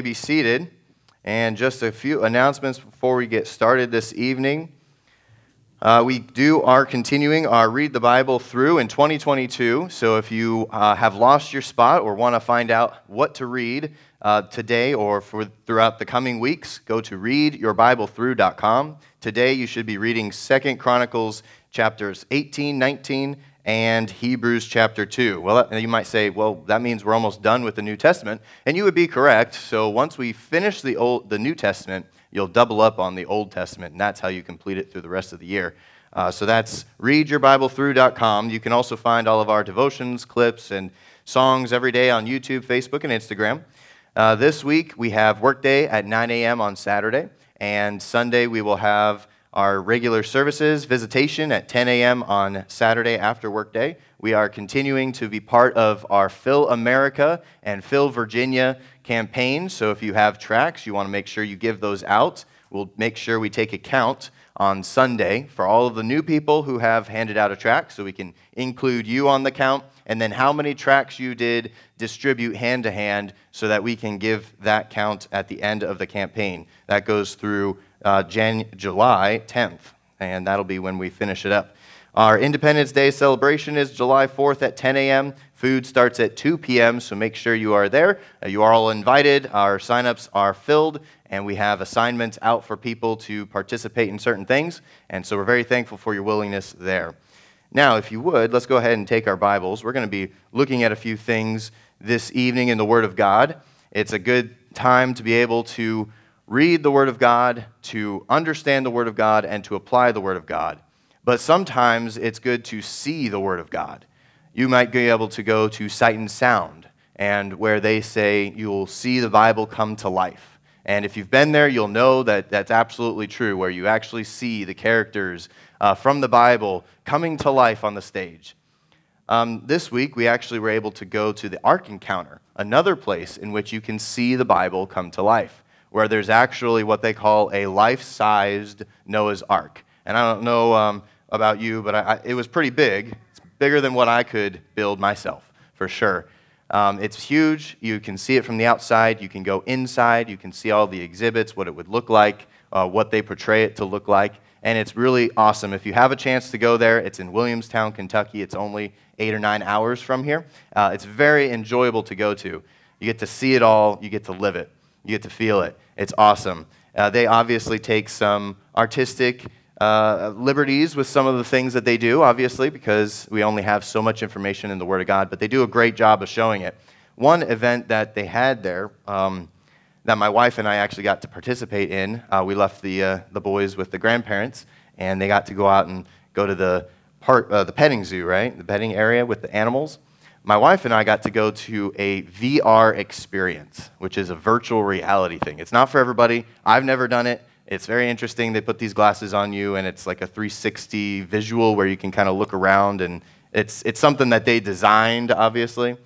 be seated. And just a few announcements before we get started this evening. Uh, we do are continuing our Read the Bible through in 2022. So if you uh, have lost your spot or want to find out what to read uh, today or for throughout the coming weeks, go to readyourbiblethrough.com. Today you should be reading Second Chronicles chapters 18, 19, and Hebrews chapter 2. Well, you might say, well, that means we're almost done with the New Testament. And you would be correct. So once we finish the, Old, the New Testament, you'll double up on the Old Testament, and that's how you complete it through the rest of the year. Uh, so that's readyourbiblethrough.com. You can also find all of our devotions, clips, and songs every day on YouTube, Facebook, and Instagram. Uh, this week we have Workday at 9 a.m. on Saturday, and Sunday we will have our regular services, visitation at 10 a.m. on Saturday after workday. We are continuing to be part of our Fill America and Fill Virginia campaigns. So if you have tracks, you want to make sure you give those out. We'll make sure we take account on Sunday for all of the new people who have handed out a track so we can include you on the count and then how many tracks you did distribute hand to hand so that we can give that count at the end of the campaign. That goes through uh, Jan- July 10th, and that'll be when we finish it up. Our Independence Day celebration is July 4th at 10 a.m. Food starts at 2 p.m., so make sure you are there. Uh, you are all invited. Our signups are filled, and we have assignments out for people to participate in certain things. And so we're very thankful for your willingness there. Now, if you would, let's go ahead and take our Bibles. We're going to be looking at a few things this evening in the Word of God. It's a good time to be able to read the Word of God, to understand the Word of God, and to apply the Word of God. But sometimes it's good to see the Word of God. You might be able to go to Sight and Sound, and where they say you'll see the Bible come to life. And if you've been there, you'll know that that's absolutely true, where you actually see the characters uh, from the Bible coming to life on the stage. Um, this week, we actually were able to go to the Ark Encounter, another place in which you can see the Bible come to life where there's actually what they call a life sized Noah's Ark. And I don't know um, about you, but I, I, it was pretty big. It's bigger than what I could build myself, for sure. Um, it's huge. You can see it from the outside. You can go inside. You can see all the exhibits, what it would look like, uh, what they portray it to look like. And it's really awesome. If you have a chance to go there, it's in Williamstown, Kentucky. It's only eight or nine hours from here. Uh, it's very enjoyable to go to. You get to see it all, you get to live it. You get to feel it. It's awesome. Uh, they obviously take some artistic uh, liberties with some of the things that they do, obviously, because we only have so much information in the Word of God, but they do a great job of showing it. One event that they had there um, that my wife and I actually got to participate in, uh, we left the, uh, the boys with the grandparents, and they got to go out and go to the, part, uh, the petting zoo, right? The petting area with the animals my wife and I got to go to a VR experience, which is a virtual reality thing. It's not for everybody. I've never done it. It's very interesting. They put these glasses on you, and it's like a 360 visual where you can kind of look around, and it's, it's something that they designed, obviously.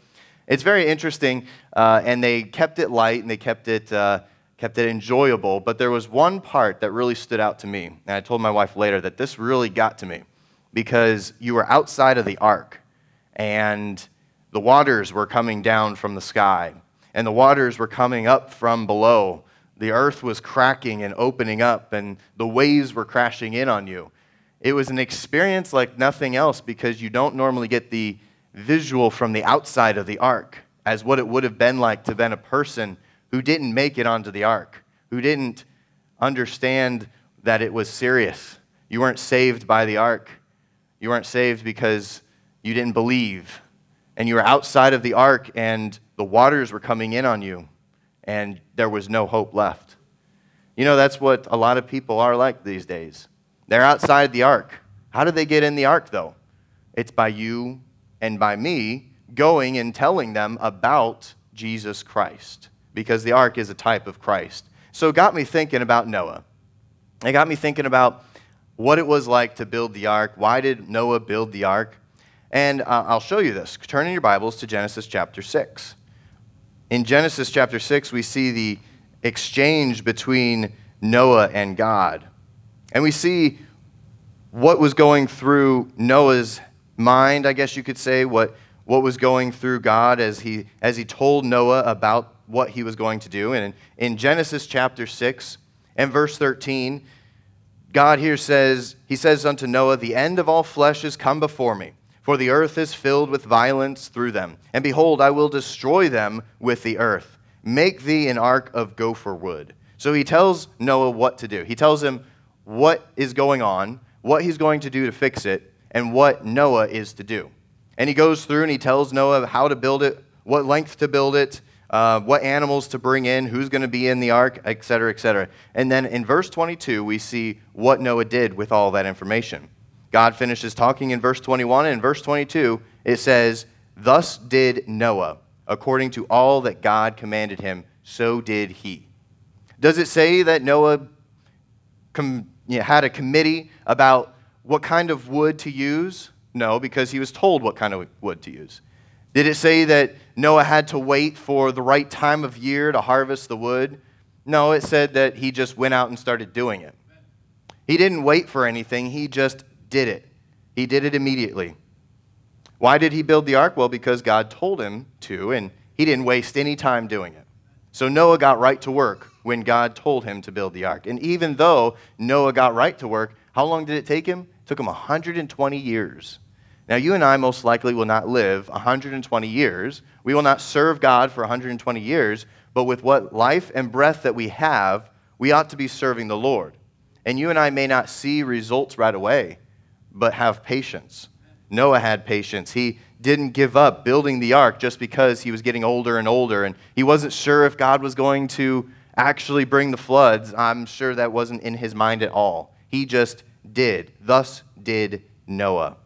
It's very interesting, uh, and they kept it light and they kept it, uh, kept it enjoyable. But there was one part that really stood out to me, and I told my wife later that this really got to me because you were outside of the ark, and the waters were coming down from the sky, and the waters were coming up from below. The earth was cracking and opening up, and the waves were crashing in on you. It was an experience like nothing else because you don't normally get the visual from the outside of the ark as what it would have been like to been a person who didn't make it onto the ark, who didn't understand that it was serious. You weren't saved by the ark. You weren't saved because you didn't believe and you were outside of the ark and the waters were coming in on you and there was no hope left. You know, that's what a lot of people are like these days. They're outside the ark. How did they get in the ark, though? It's by you and by me going and telling them about Jesus Christ, because the ark is a type of Christ. So it got me thinking about Noah. It got me thinking about what it was like to build the ark. Why did Noah build the ark? And uh, I'll show you this. Turn in your Bibles to Genesis chapter 6. In Genesis chapter 6, we see the exchange between Noah and God. And we see what was going through Noah's mind, I guess you could say, what, what was going through God as he, as he told Noah about what he was going to do. And in, in Genesis chapter 6 and verse 13, God here says, He says unto Noah, The end of all flesh is come before me, for the earth is filled with violence through them. And behold, I will destroy them with the earth. Make thee an ark of gopher wood. So he tells Noah what to do. He tells him what is going on, what he's going to do to fix it, and what Noah is to do. And he goes through and he tells Noah how to build it, what length to build it, uh, what animals to bring in, who's going to be in the ark, et cetera, et cetera. And then in verse 22, we see what Noah did with all that information. God finishes talking in verse 21, and in verse 22, it says, Thus did Noah, according to all that God commanded him, so did he. Does it say that Noah com- you know, had a committee about what kind of wood to use? No, because he was told what kind of wood to use. Did it say that Noah had to wait for the right time of year to harvest the wood? No, it said that he just went out and started doing it. He didn't wait for anything, he just did it. He did it immediately. Why did he build the ark? Well, because God told him to, and he didn't waste any time doing it. So Noah got right to work when God told him to build the ark. And even though Noah got right to work, how long did it take him? It took him 120 years. Now, you and I most likely will not live 120 years. We will not serve God for 120 years, but with what life and breath that we have, we ought to be serving the Lord. And you and I may not see results right away, but have patience. Noah had patience. He didn't give up building the ark just because he was getting older and older, and he wasn't sure if God was going to actually bring the floods. I'm sure that wasn't in his mind at all. He just did. Thus did Noah.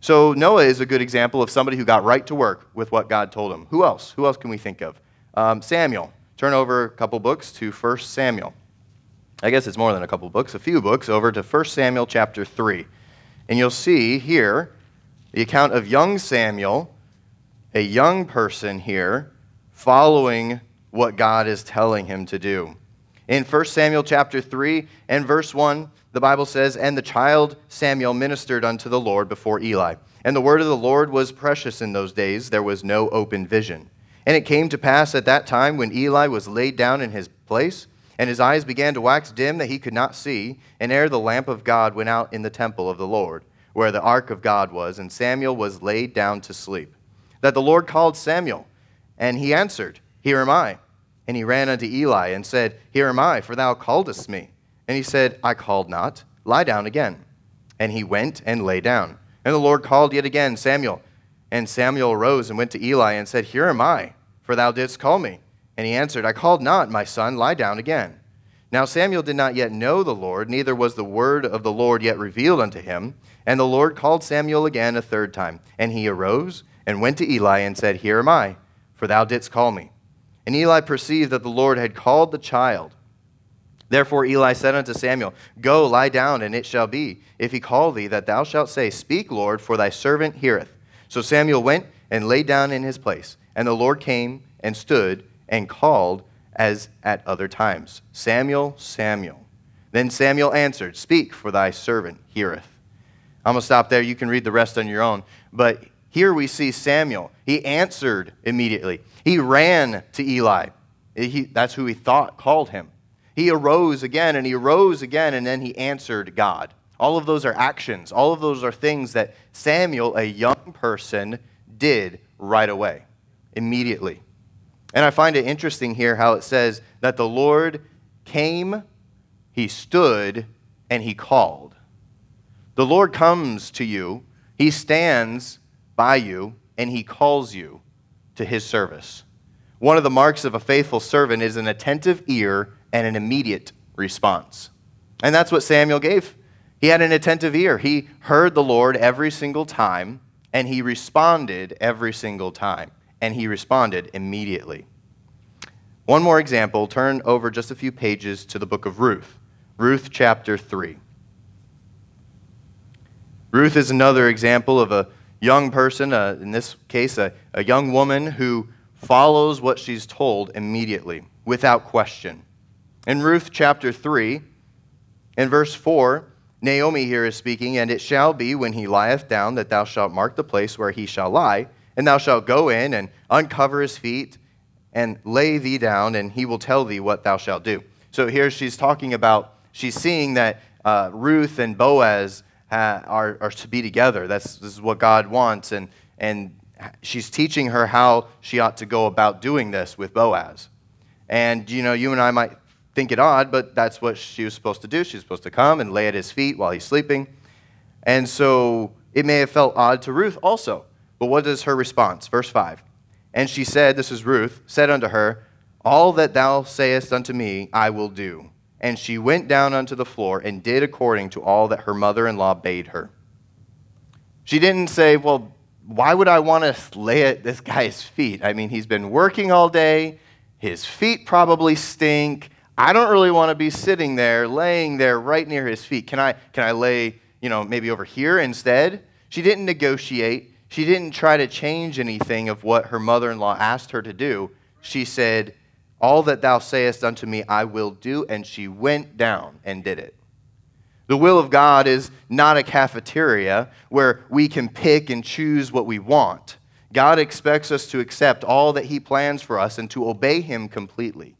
So Noah is a good example of somebody who got right to work with what God told him. Who else? Who else can we think of? Um, Samuel. Turn over a couple books to 1 Samuel. I guess it's more than a couple books, a few books, over to 1 Samuel chapter 3. And you'll see here the account of young Samuel, a young person here, following what God is telling him to do. In 1 Samuel chapter 3 and verse 1, the Bible says, And the child Samuel ministered unto the Lord before Eli. And the word of the Lord was precious in those days. There was no open vision. And it came to pass at that time when Eli was laid down in his place, and his eyes began to wax dim that he could not see, and ere the lamp of God went out in the temple of the Lord, where the ark of God was, and Samuel was laid down to sleep, that the Lord called Samuel, and he answered, Here am I. And he ran unto Eli and said, Here am I, for thou calledst me. And he said, I called not. Lie down again. And he went and lay down. And the Lord called yet again, Samuel. And Samuel arose and went to Eli and said, Here am I, for thou didst call me. And he answered, I called not, my son, lie down again. Now Samuel did not yet know the Lord, neither was the word of the Lord yet revealed unto him. And the Lord called Samuel again a third time. And he arose and went to Eli and said, Here am I, for thou didst call me. And Eli perceived that the Lord had called the child. Therefore Eli said unto Samuel, Go, lie down, and it shall be, if he call thee, that thou shalt say, Speak, Lord, for thy servant heareth. So Samuel went and lay down in his place. And the Lord came and stood and called as at other times, Samuel, Samuel. Then Samuel answered, Speak, for thy servant heareth. I'm going to stop there. You can read the rest on your own. But here we see Samuel. He answered immediately. He ran to Eli. He, that's who he thought called him. He arose again and he arose again and then he answered God. All of those are actions. All of those are things that Samuel, a young person, did right away, immediately. And I find it interesting here how it says that the Lord came, he stood, and he called. The Lord comes to you, he stands by you, and he calls you to his service. One of the marks of a faithful servant is an attentive ear and an immediate response. And that's what Samuel gave. He had an attentive ear. He heard the Lord every single time, and he responded every single time. And he responded immediately. One more example turn over just a few pages to the book of Ruth. Ruth chapter 3. Ruth is another example of a young person, uh, in this case, a, a young woman who follows what she's told immediately, without question. In Ruth chapter 3, in verse 4, Naomi here is speaking, and it shall be when he lieth down that thou shalt mark the place where he shall lie, and thou shalt go in and uncover his feet, and lay thee down, and he will tell thee what thou shalt do. So here she's talking about, she's seeing that uh, Ruth and Boaz are, are to be together. That's, this is what God wants. And, and she's teaching her how she ought to go about doing this with Boaz. And, you know, you and I might think it odd, but that's what she was supposed to do. She's supposed to come and lay at his feet while he's sleeping. And so it may have felt odd to Ruth also. But what is her response? Verse 5. And she said, This is Ruth, said unto her, All that thou sayest unto me, I will do. And she went down unto the floor and did according to all that her mother in law bade her. She didn't say, Well, why would I want to lay at this guy's feet? I mean, he's been working all day. His feet probably stink. I don't really want to be sitting there, laying there right near his feet. Can I, can I lay, you know, maybe over here instead? She didn't negotiate. She didn't try to change anything of what her mother in law asked her to do. She said, All that thou sayest unto me, I will do. And she went down and did it. The will of God is not a cafeteria where we can pick and choose what we want. God expects us to accept all that He plans for us and to obey Him completely.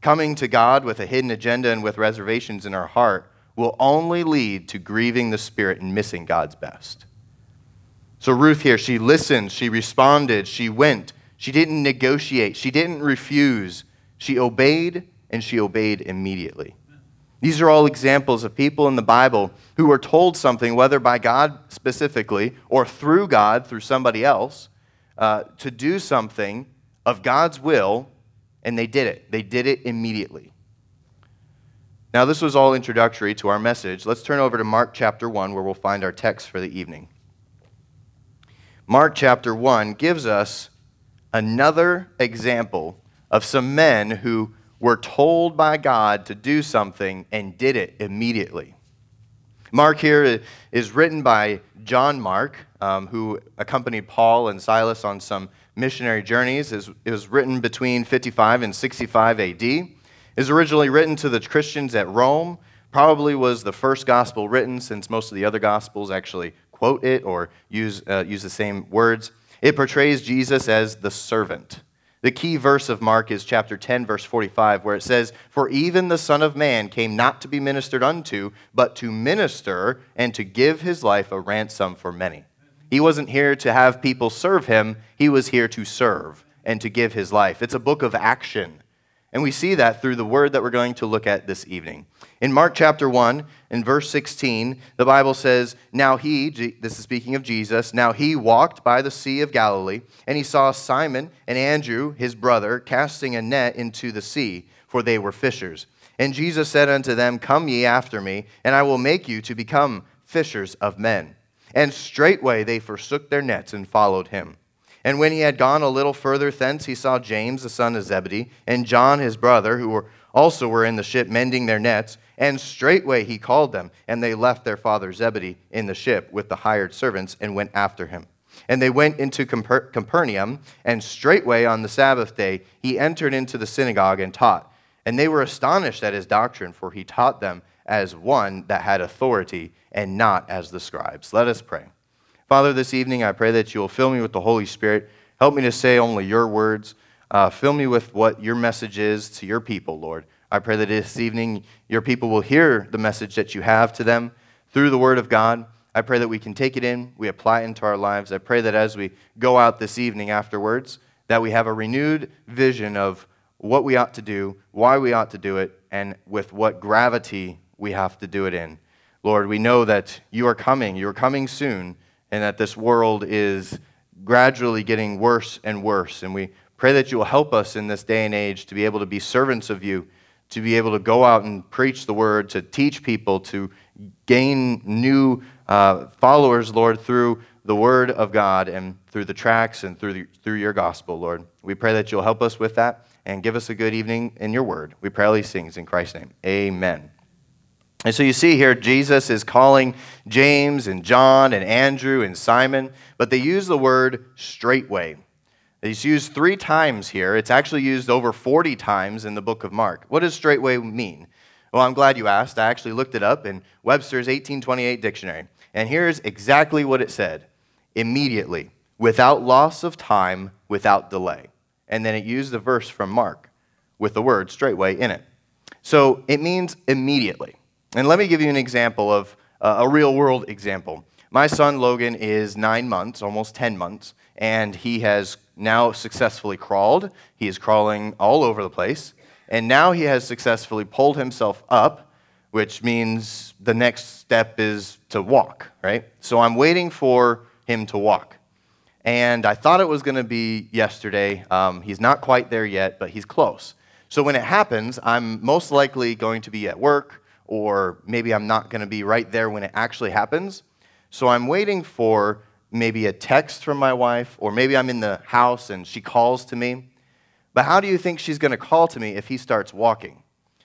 Coming to God with a hidden agenda and with reservations in our heart will only lead to grieving the Spirit and missing God's best. So, Ruth here, she listened, she responded, she went. She didn't negotiate, she didn't refuse. She obeyed, and she obeyed immediately. These are all examples of people in the Bible who were told something, whether by God specifically or through God, through somebody else, uh, to do something of God's will, and they did it. They did it immediately. Now, this was all introductory to our message. Let's turn over to Mark chapter 1, where we'll find our text for the evening. Mark chapter 1 gives us another example of some men who were told by God to do something and did it immediately. Mark here is written by John Mark, um, who accompanied Paul and Silas on some missionary journeys. It was written between 55 and 65 AD. It was originally written to the Christians at Rome. Probably was the first gospel written, since most of the other gospels actually quote it or use, uh, use the same words. It portrays Jesus as the servant. The key verse of Mark is chapter 10, verse 45, where it says, For even the Son of Man came not to be ministered unto, but to minister and to give his life a ransom for many. He wasn't here to have people serve him, he was here to serve and to give his life. It's a book of action. And we see that through the word that we're going to look at this evening. In Mark chapter 1, in verse 16, the Bible says, Now he, this is speaking of Jesus, now he walked by the Sea of Galilee, and he saw Simon and Andrew, his brother, casting a net into the sea, for they were fishers. And Jesus said unto them, Come ye after me, and I will make you to become fishers of men. And straightway they forsook their nets and followed him. And when he had gone a little further thence, he saw James the son of Zebedee, and John his brother, who were also were in the ship mending their nets. And straightway he called them, and they left their father Zebedee in the ship with the hired servants, and went after him. And they went into Capernaum, and straightway on the Sabbath day he entered into the synagogue and taught. And they were astonished at his doctrine, for he taught them as one that had authority, and not as the scribes. Let us pray. Father, this evening I pray that you will fill me with the Holy Spirit. Help me to say only your words. Uh, fill me with what your message is to your people, Lord. I pray that this evening your people will hear the message that you have to them through the Word of God. I pray that we can take it in, we apply it into our lives. I pray that as we go out this evening afterwards, that we have a renewed vision of what we ought to do, why we ought to do it, and with what gravity we have to do it in. Lord, we know that you are coming, you are coming soon and that this world is gradually getting worse and worse. And we pray that you will help us in this day and age to be able to be servants of you, to be able to go out and preach the word, to teach people, to gain new uh, followers, Lord, through the word of God and through the tracts and through, the, through your gospel, Lord. We pray that you'll help us with that and give us a good evening in your word. We pray all these things in Christ's name. Amen. And so you see here, Jesus is calling James and John and Andrew and Simon, but they use the word straightway. It's used three times here. It's actually used over 40 times in the book of Mark. What does straightway mean? Well, I'm glad you asked. I actually looked it up in Webster's 1828 dictionary. And here's exactly what it said immediately, without loss of time, without delay. and then it used the verse from Mark with the word straightway in it. So it means immediately. And let me give you an example of uh, a real world example. My son Logan is nine months, almost 10 months, and he has now successfully crawled. He is crawling all over the place. And now he has successfully pulled himself up, which means the next step is to walk, right? So I'm waiting for him to walk. And I thought it was going to be yesterday. Um, he's not quite there yet, but he's close. So when it happens, I'm most likely going to be at work, or maybe I'm not going to be right there when it actually happens. So I'm waiting for maybe a text from my wife, or maybe I'm in the house and she calls to me. But how do you think she's going to call to me if he starts walking?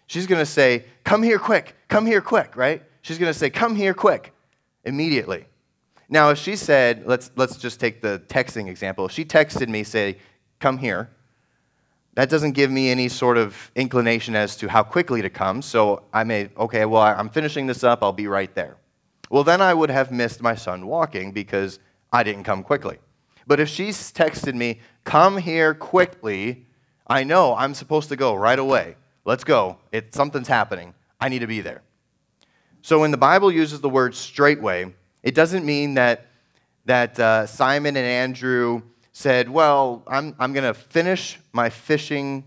She's going to say, Come here quick, come here quick, right? She's going to say, Come here quick, immediately. Now, if she said, let's, let's just take the texting example. If she texted me, say, Come here, that doesn't give me any sort of inclination as to how quickly to come. So I may, okay, well, I'm finishing this up, I'll be right there. Well, then I would have missed my son walking because I didn't come quickly. But if she's texted me, come here quickly, I know I'm supposed to go right away. Let's go. It, something's happening. I need to be there. So when the Bible uses the word straightway, it doesn't mean that, that uh, Simon and Andrew said, Well, I'm, I'm going to finish my fishing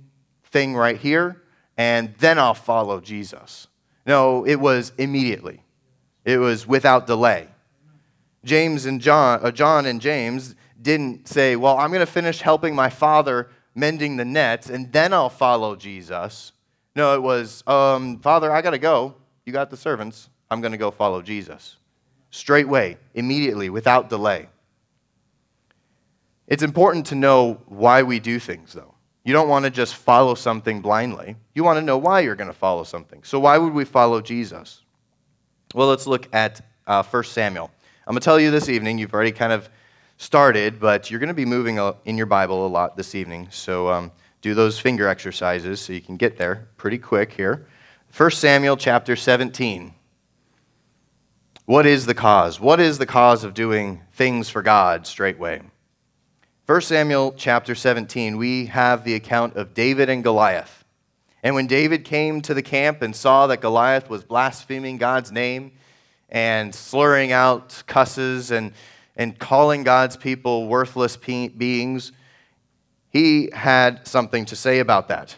thing right here, and then I'll follow Jesus. No, it was immediately, it was without delay. James and John, uh, John and James didn't say, Well, I'm going to finish helping my father mending the nets, and then I'll follow Jesus. No, it was, um, Father, I got to go. You got the servants. I'm going to go follow Jesus. Straightway, immediately, without delay. It's important to know why we do things, though. You don't want to just follow something blindly. You want to know why you're going to follow something. So, why would we follow Jesus? Well, let's look at uh, 1 Samuel. I'm going to tell you this evening, you've already kind of started, but you're going to be moving in your Bible a lot this evening. So, um, do those finger exercises so you can get there pretty quick here. 1 Samuel chapter 17. What is the cause? What is the cause of doing things for God straightway? 1 Samuel chapter 17, we have the account of David and Goliath. And when David came to the camp and saw that Goliath was blaspheming God's name and slurring out cusses and, and calling God's people worthless beings, he had something to say about that.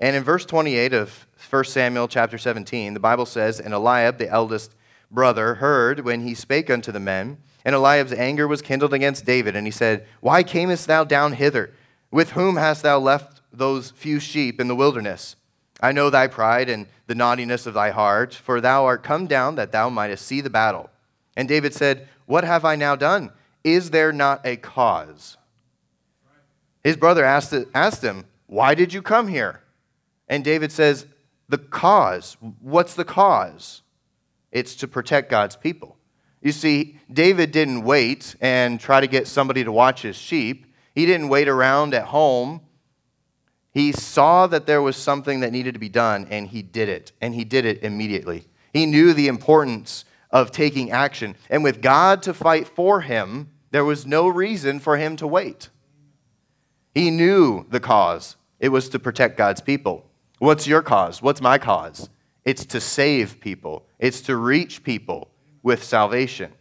And in verse 28 of 1 Samuel chapter 17, the Bible says, And Eliab, the eldest brother, heard when he spake unto the men, and Eliab's anger was kindled against David, and he said, Why camest thou down hither? With whom hast thou left those few sheep in the wilderness? I know thy pride and the naughtiness of thy heart, for thou art come down that thou mightest see the battle. And David said, What have I now done? Is there not a cause? His brother asked, asked him, Why did you come here? And David says, The cause. What's the cause? It's to protect God's people. You see, David didn't wait and try to get somebody to watch his sheep. He didn't wait around at home. He saw that there was something that needed to be done, and he did it, and he did it immediately. He knew the importance of taking action. And with God to fight for him, there was no reason for him to wait. He knew the cause it was to protect God's people. What's your cause? What's my cause? It's to save people, it's to reach people with salvation.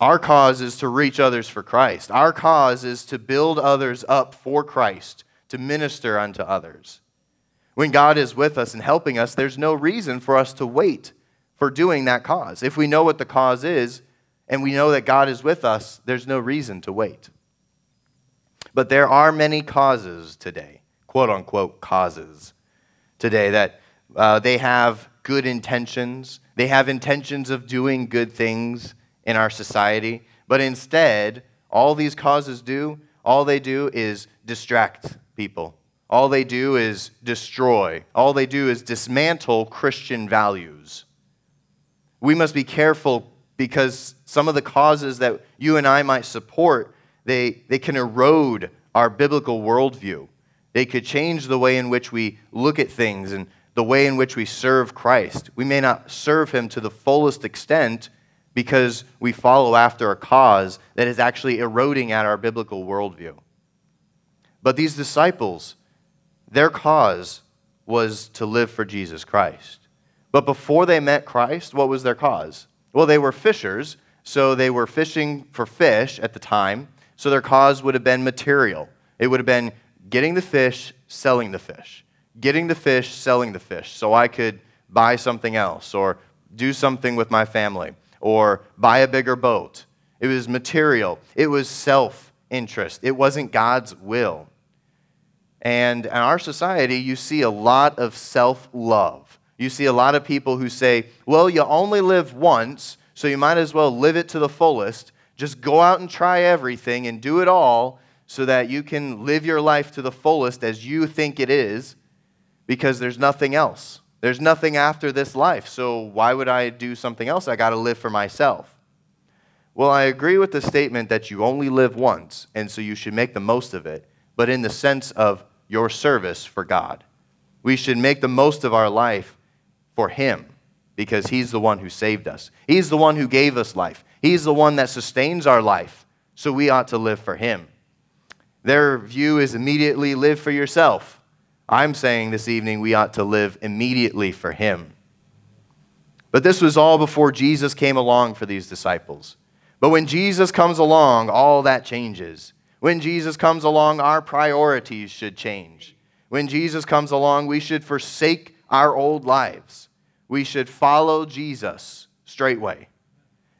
Our cause is to reach others for Christ. Our cause is to build others up for Christ, to minister unto others. When God is with us and helping us, there's no reason for us to wait for doing that cause. If we know what the cause is and we know that God is with us, there's no reason to wait. But there are many causes today, quote unquote causes today, that uh, they have good intentions, they have intentions of doing good things in our society, but instead, all these causes do, all they do is distract people. All they do is destroy. All they do is dismantle Christian values. We must be careful because some of the causes that you and I might support, they, they can erode our biblical worldview. They could change the way in which we look at things and the way in which we serve Christ. We may not serve him to the fullest extent because we follow after a cause that is actually eroding at our biblical worldview. But these disciples, their cause was to live for Jesus Christ. But before they met Christ, what was their cause? Well, they were fishers, so they were fishing for fish at the time, so their cause would have been material. It would have been getting the fish, selling the fish. Getting the fish, selling the fish, so I could buy something else or do something with my family or buy a bigger boat. It was material, it was self interest, it wasn't God's will. And in our society, you see a lot of self love. You see a lot of people who say, well, you only live once, so you might as well live it to the fullest. Just go out and try everything and do it all so that you can live your life to the fullest as you think it is because there's nothing else. There's nothing after this life, so why would I do something else? I got to live for myself. Well, I agree with the statement that you only live once, and so you should make the most of it, but in the sense of your service for God. We should make the most of our life for Him because He's the one who saved us. He's the one who gave us life. He's the one that sustains our life, so we ought to live for Him. Their view is immediately live for yourself. I'm saying this evening we ought to live immediately for Him. But this was all before Jesus came along for these disciples. But when Jesus comes along, all that changes. When Jesus comes along, our priorities should change. When Jesus comes along, we should forsake our old lives. We should follow Jesus straightway.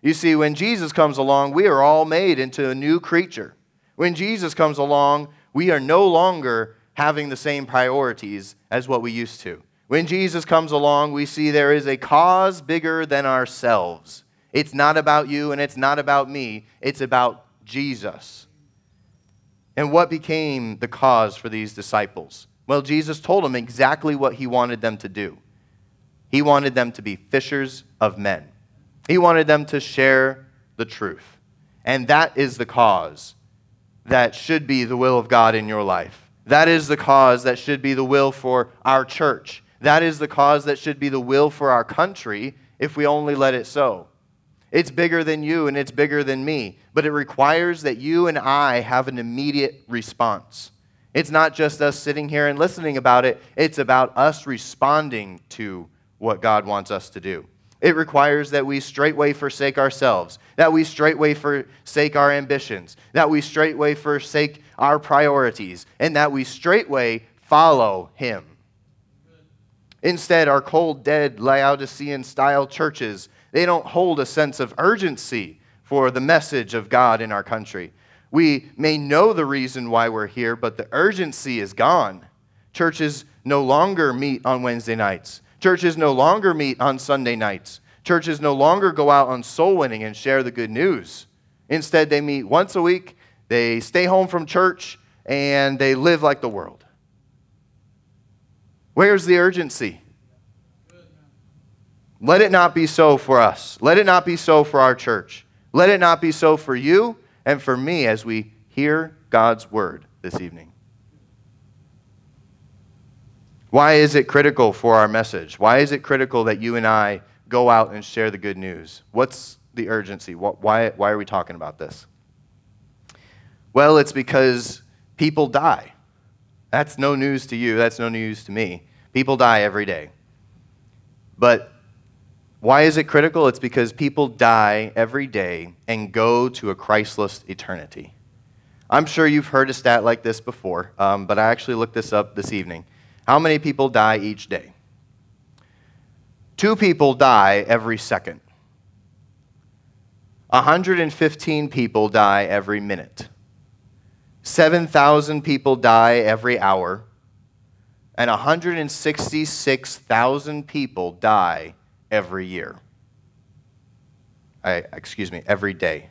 You see, when Jesus comes along, we are all made into a new creature. When Jesus comes along, we are no longer having the same priorities as what we used to. When Jesus comes along, we see there is a cause bigger than ourselves. It's not about you and it's not about me, it's about Jesus. And what became the cause for these disciples? Well, Jesus told them exactly what he wanted them to do. He wanted them to be fishers of men, he wanted them to share the truth. And that is the cause that should be the will of God in your life. That is the cause that should be the will for our church. That is the cause that should be the will for our country if we only let it so. It's bigger than you and it's bigger than me, but it requires that you and I have an immediate response. It's not just us sitting here and listening about it, it's about us responding to what God wants us to do. It requires that we straightway forsake ourselves, that we straightway forsake our ambitions, that we straightway forsake our priorities, and that we straightway follow Him. Instead, our cold, dead, Laodicean style churches, they don't hold a sense of urgency for the message of God in our country. We may know the reason why we're here, but the urgency is gone. Churches no longer meet on Wednesday nights. Churches no longer meet on Sunday nights. Churches no longer go out on soul winning and share the good news. Instead, they meet once a week, they stay home from church, and they live like the world. Where's the urgency? Let it not be so for us. Let it not be so for our church. Let it not be so for you and for me as we hear God's word this evening. Why is it critical for our message? Why is it critical that you and I go out and share the good news? What's the urgency? Why, why are we talking about this? Well, it's because people die. That's no news to you. That's no news to me. People die every day. But why is it critical? It's because people die every day and go to a Christless eternity. I'm sure you've heard a stat like this before, um, but I actually looked this up this evening. How many people die each day? Two people die every second. 115 people die every minute. 7,000 people die every hour. And 166,000 people die every year. I, excuse me, every day.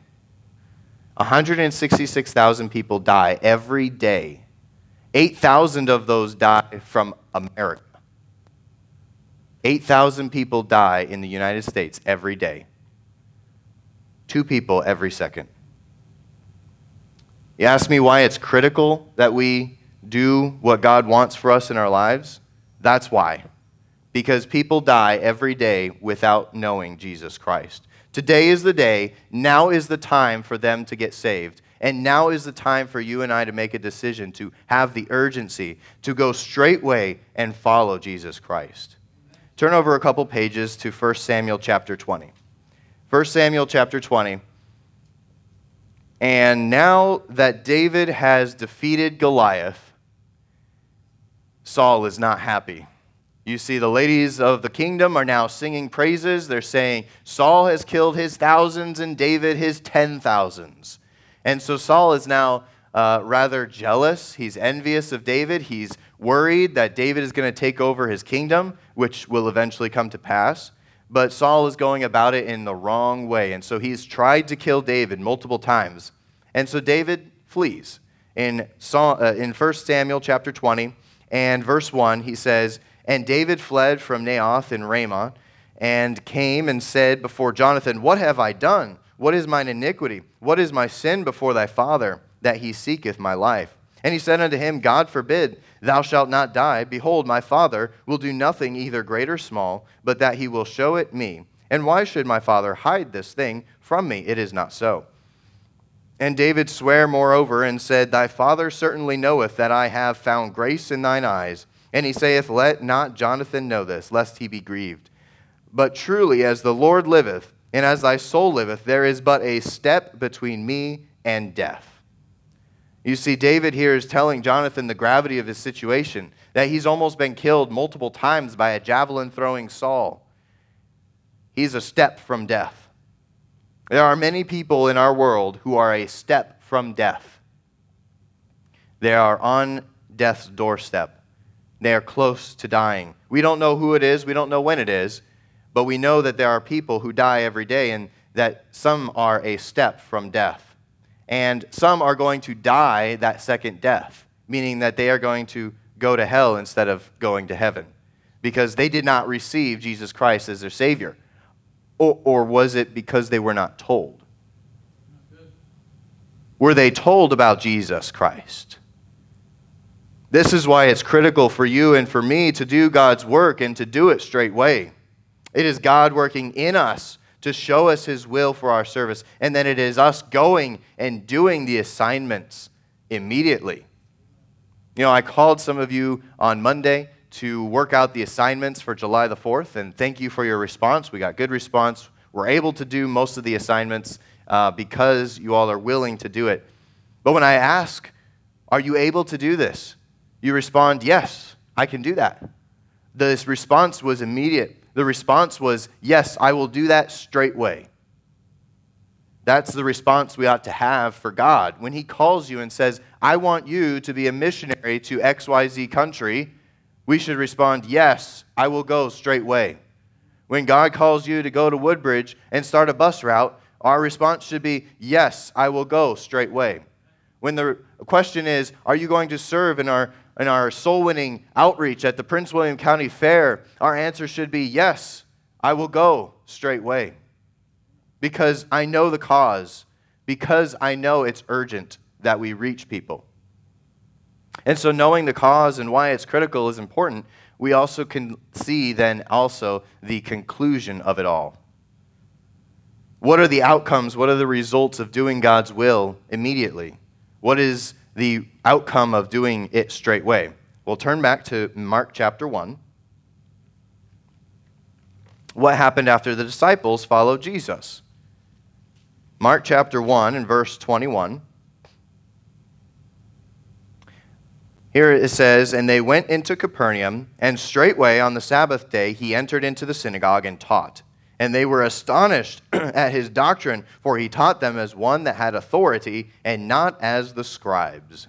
166,000 people die every day 8,000 of those die from America. 8,000 people die in the United States every day. Two people every second. You ask me why it's critical that we do what God wants for us in our lives? That's why. Because people die every day without knowing Jesus Christ. Today is the day, now is the time for them to get saved. And now is the time for you and I to make a decision, to have the urgency, to go straightway and follow Jesus Christ. Turn over a couple pages to 1 Samuel chapter 20. 1 Samuel chapter 20. And now that David has defeated Goliath, Saul is not happy. You see, the ladies of the kingdom are now singing praises. They're saying, Saul has killed his thousands and David his ten thousands. And so Saul is now uh, rather jealous. He's envious of David. He's worried that David is going to take over his kingdom, which will eventually come to pass. But Saul is going about it in the wrong way. And so he's tried to kill David multiple times. And so David flees. In, Saul, uh, in 1 Samuel chapter 20 and verse 1, he says, and David fled from Naioth in Ramah and came and said before Jonathan, What have I done? What is mine iniquity? What is my sin before thy father, that he seeketh my life? And he said unto him, God forbid, thou shalt not die. Behold, my father will do nothing either great or small, but that he will show it me. And why should my father hide this thing from me? It is not so. And David sware moreover and said, Thy father certainly knoweth that I have found grace in thine eyes and he saith, Let not Jonathan know this, lest he be grieved. But truly, as the Lord liveth, and as thy soul liveth, there is but a step between me and death. You see, David here is telling Jonathan the gravity of his situation, that he's almost been killed multiple times by a javelin throwing Saul. He's a step from death. There are many people in our world who are a step from death. They are on death's doorstep. They are close to dying. We don't know who it is, we don't know when it is, but we know that there are people who die every day and that some are a step from death. And some are going to die that second death, meaning that they are going to go to hell instead of going to heaven because they did not receive Jesus Christ as their Savior. Or, or was it because they were not told? Were they told about Jesus Christ? This is why it's critical for you and for me to do God's work and to do it straightway. It is God working in us to show us His will for our service, and then it is us going and doing the assignments immediately. You know, I called some of you on Monday to work out the assignments for July the 4th, and thank you for your response. We got good response. We're able to do most of the assignments uh, because you all are willing to do it. But when I ask, are you able to do this? You respond, Yes, I can do that. This response was immediate. The response was, Yes, I will do that straightway. That's the response we ought to have for God. When He calls you and says, I want you to be a missionary to XYZ country, we should respond, Yes, I will go straightway. When God calls you to go to Woodbridge and start a bus route, our response should be, Yes, I will go straightway. When the question is, Are you going to serve in our in our soul winning outreach at the Prince William County Fair, our answer should be yes, I will go straightway. Because I know the cause, because I know it's urgent that we reach people. And so, knowing the cause and why it's critical is important. We also can see then also the conclusion of it all. What are the outcomes? What are the results of doing God's will immediately? What is the outcome of doing it straightway. We'll turn back to Mark chapter 1. What happened after the disciples followed Jesus? Mark chapter 1 and verse 21. Here it says, And they went into Capernaum, and straightway on the Sabbath day he entered into the synagogue and taught. And they were astonished at his doctrine, for he taught them as one that had authority, and not as the scribes.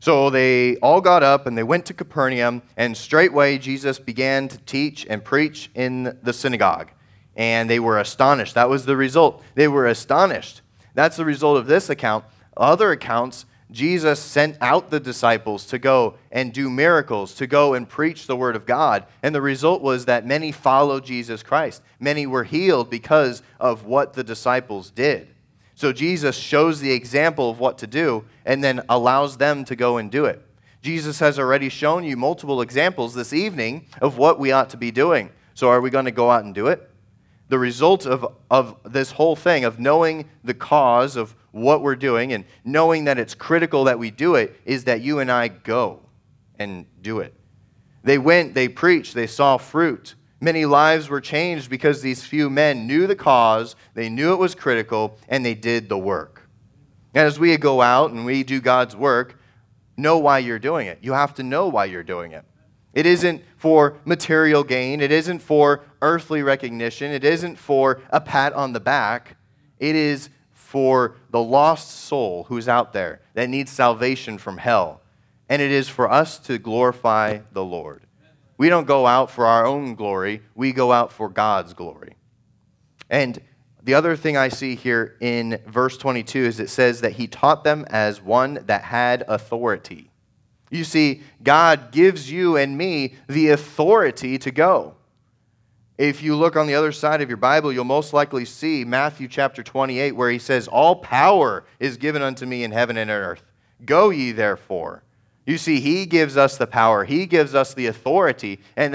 So they all got up and they went to Capernaum, and straightway Jesus began to teach and preach in the synagogue. And they were astonished. That was the result. They were astonished. That's the result of this account. Other accounts, Jesus sent out the disciples to go and do miracles, to go and preach the word of God. And the result was that many followed Jesus Christ. Many were healed because of what the disciples did. So Jesus shows the example of what to do and then allows them to go and do it. Jesus has already shown you multiple examples this evening of what we ought to be doing. So are we going to go out and do it? The result of, of this whole thing, of knowing the cause of what we're doing and knowing that it's critical that we do it is that you and I go and do it. They went, they preached, they saw fruit. Many lives were changed because these few men knew the cause, they knew it was critical, and they did the work. And as we go out and we do God's work, know why you're doing it. You have to know why you're doing it. It isn't for material gain, it isn't for earthly recognition, it isn't for a pat on the back. It is for the lost soul who's out there that needs salvation from hell and it is for us to glorify the Lord. We don't go out for our own glory, we go out for God's glory. And the other thing I see here in verse 22 is it says that he taught them as one that had authority. You see, God gives you and me the authority to go. If you look on the other side of your Bible, you'll most likely see Matthew chapter 28, where he says, All power is given unto me in heaven and earth. Go ye therefore. You see, He gives us the power, He gives us the authority, and then